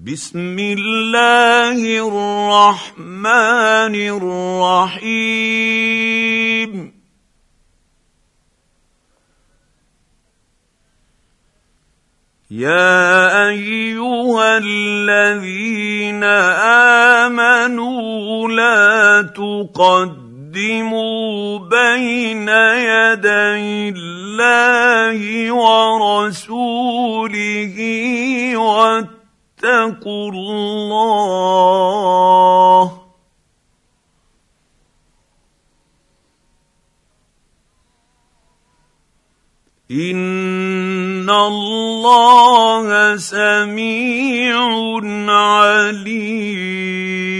بسم الله الرحمن الرحيم يا ايها الذين امنوا لا تقدموا بين يدي الله ورسوله واتقوا الله. ان الله سميع عليم.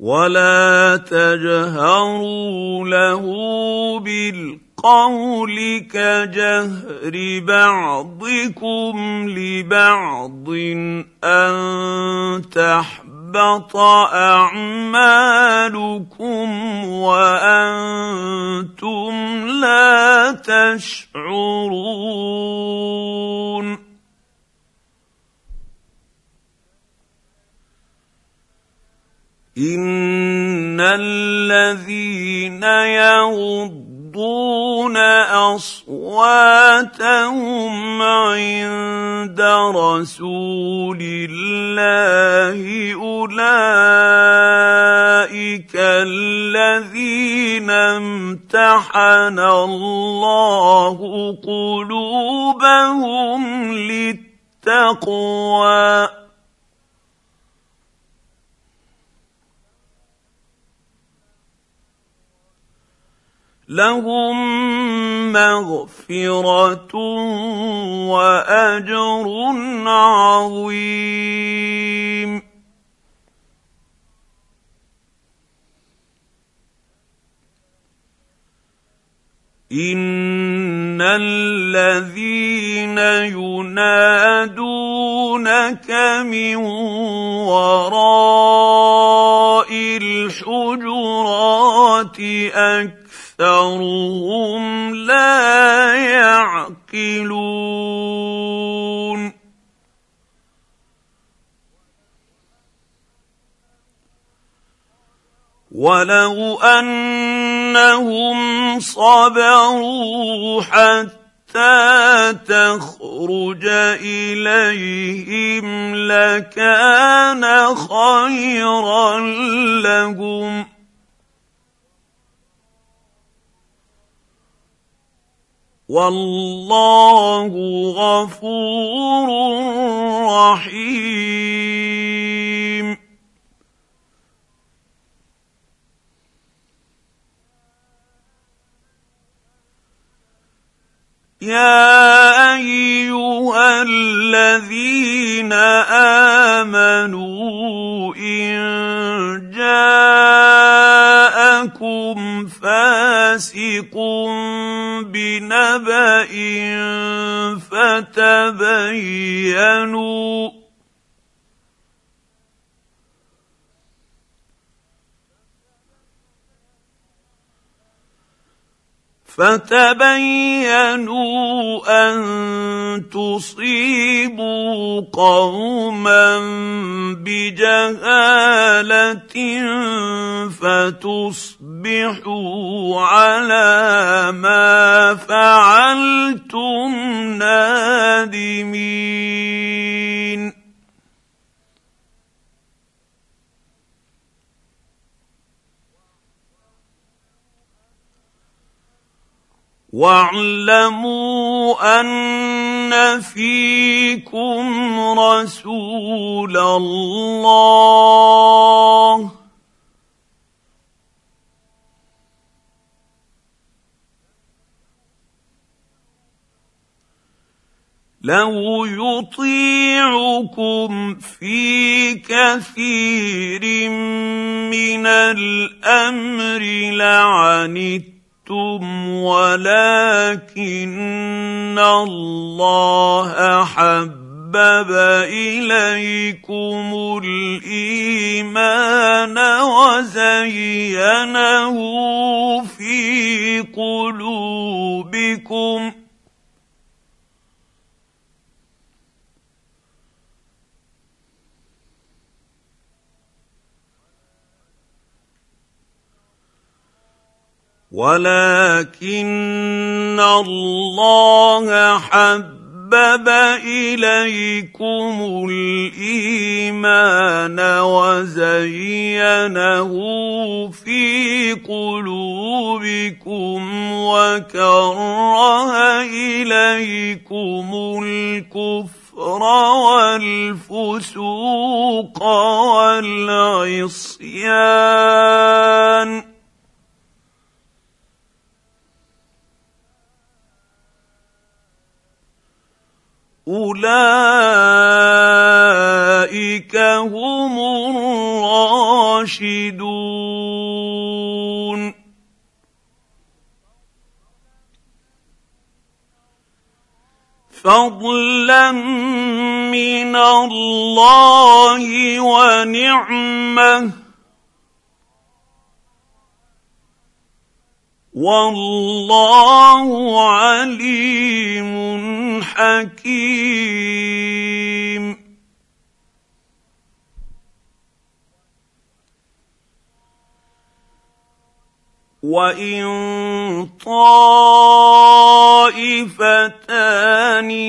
ولا تجهروا له بالقول كجهر بعضكم لبعض ان تحبط اعمالكم وأنتم لا تشعرون ان الذين يغضون اصواتهم عند رسول الله اولئك الذين امتحن الله قلوبهم للتقوى لهم مغفرة وأجر عظيم. ان الذين ينادونك من وراء الحجرات اكبر اكثرهم لا يعقلون ولو انهم صبروا حتى تخرج اليهم لكان خيرا لهم والله غفور رحيم. يا أيها الذين آمنوا إن جاءكم فاسق بنبأ فتبينوا فتبينوا أن تصيبوا قوما بجهالة فتصبحوا على ما فعلتم نادمين. واعلموا أن فيكم رسول الله. لو يطيعكم في كثير من الأمر لعنتم ولكن الله حبب اليكم الايمان وزينه في قلوبكم ولكن الله حبب إليكم الإيمان وزينه في قلوبكم وكره إليكم الكفر والفسوق والعصيان أولئك هم الراشدون. فضلا من الله ونعمة. والله عليم حكيم وإن طائفتان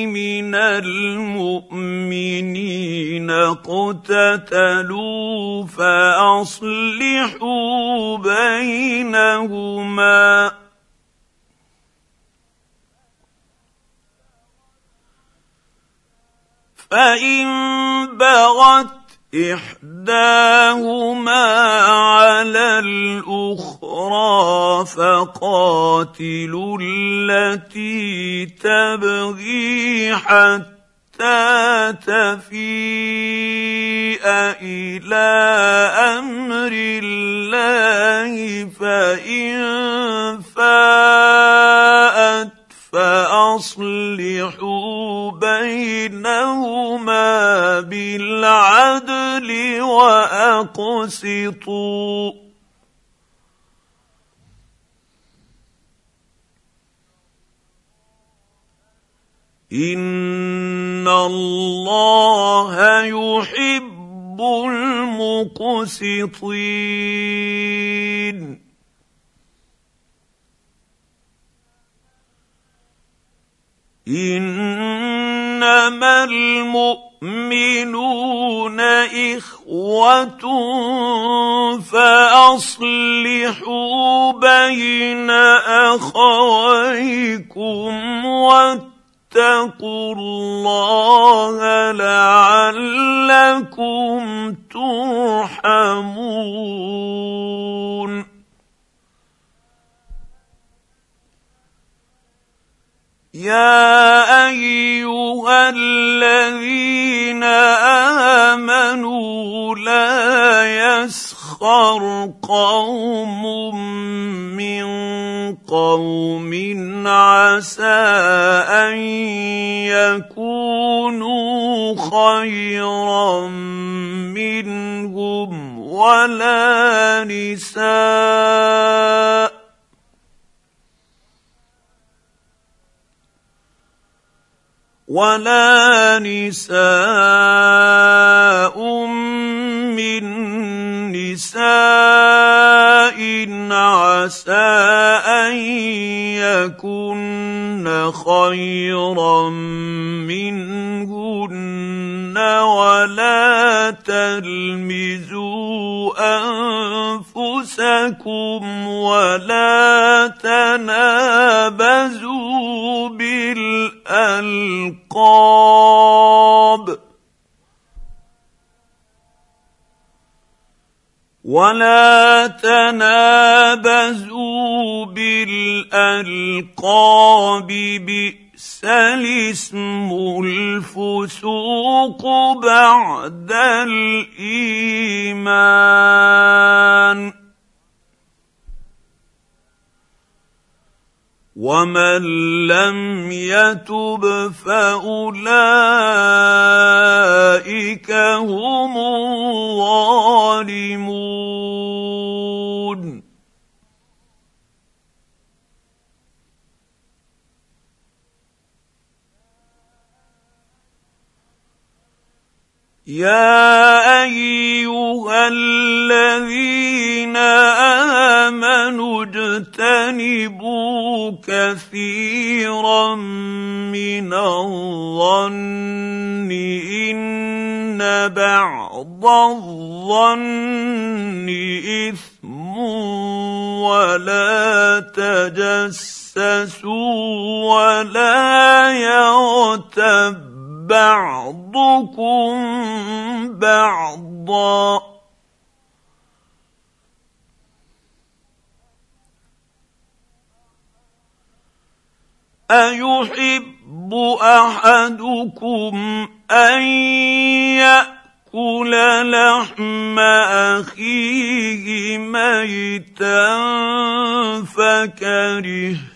من المؤمنين اقتتلوا فأصلحوا بينهما. فان بغت احداهما على الاخرى فقاتلوا التي تبغي حتى تفيء إلى أمر الله فان فاءت فأصلحوا بينهما بالعدل وأقسطوا. ان الله يحب المقسطين. إنما المؤمنون إخوة فأصلحوا بين أخويكم واتقوا الله لعلكم ترحمون يا أيها الذين آمنوا لا يسخر قوم من قوم عسى أن يكونوا خيرا منهم ولا نساء ولا نساء من نساء عسى أن يكن خيرا منهن ولا تلمزوا أنفسكم ولا تنابزوا بالأ الالقاب ولا تنابزوا بالألقاب بئس الاسم الفسوق بعد الإيمان. ومن لم يتب فاولئك هم الظالمون. يا ايها اجتنبوا كثيرا من الظن. إن بعض الظن إثم ولا تجسسوا ولا يغتب بعضكم بعضا. أيحب أحدكم أن يأكل لحم أخيه ميتا فكرهتموه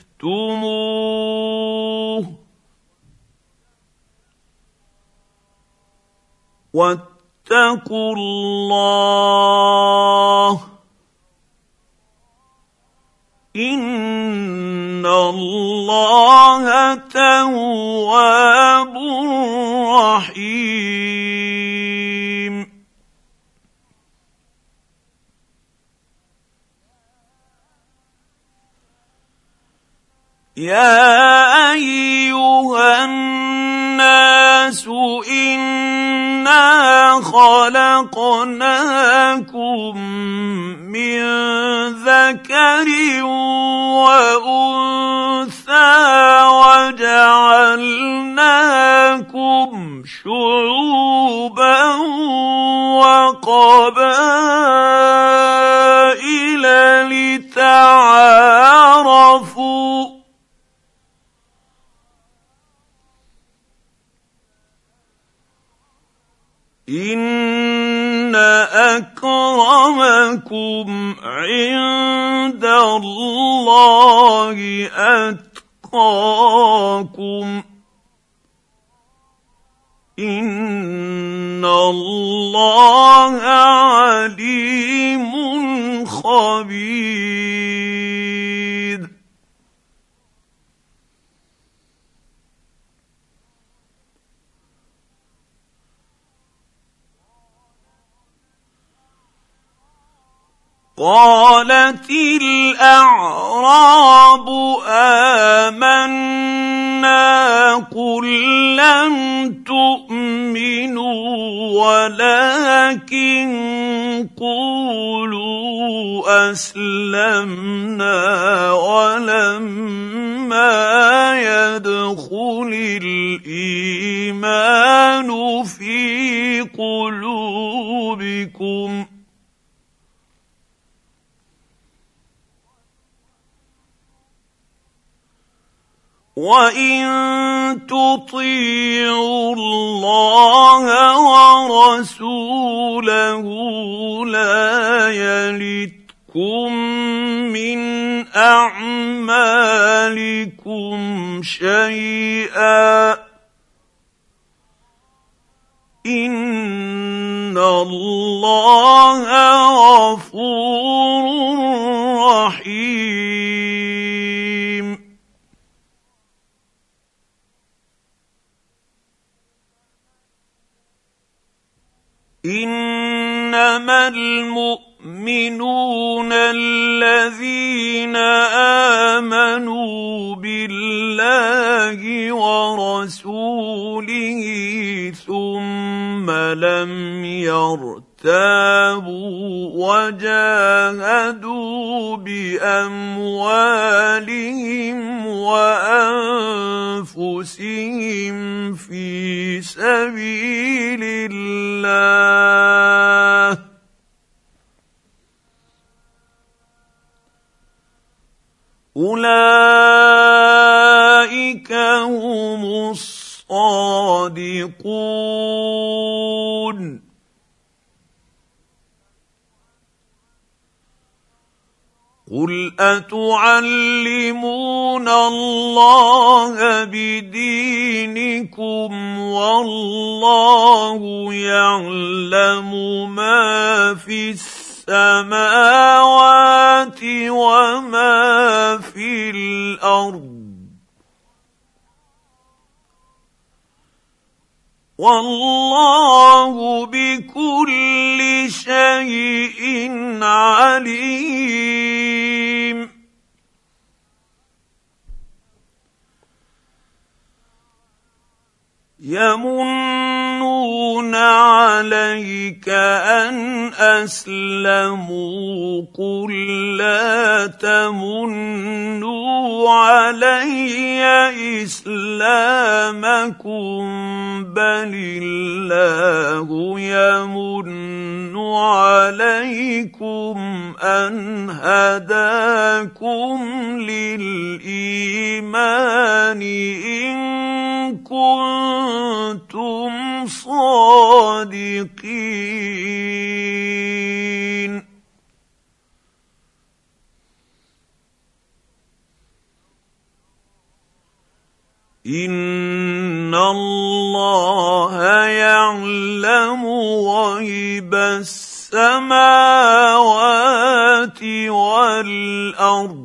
واتقوا الله تواب رحيم يا أيها الناس إنا خلقناكم من ذكر وأنثى وجعلناكم شعوبا وقبائل لتعارفوا إن أكرمكم عند الله اتقاكم ان الله عليم خبير قالت الأعراب آمنا قل لم تؤمنوا ولكن قولوا أسلمنا ولما يدخل الإيمان في قلوبكم وان تطيعوا الله ورسوله لا يلتكم من اعمالكم شيئا ان الله غفور إنما المؤمنون الذين آمنوا بالله ورسوله ثم لم يرتابوا تابوا وجاهدوا بأموالهم وأنفسهم في سبيل الله أتعلمون الله بدينكم والله يعلم ما في السماوات وما في الأرض والله بكل شيء عليم يمنون عليك ان اسلموا قل لا تمنوا علي اسلامكم بل الله يمن عليكم ان هداكم للايمان ان كنتم صادقين. ان الله يعلم غيب السماوات والارض.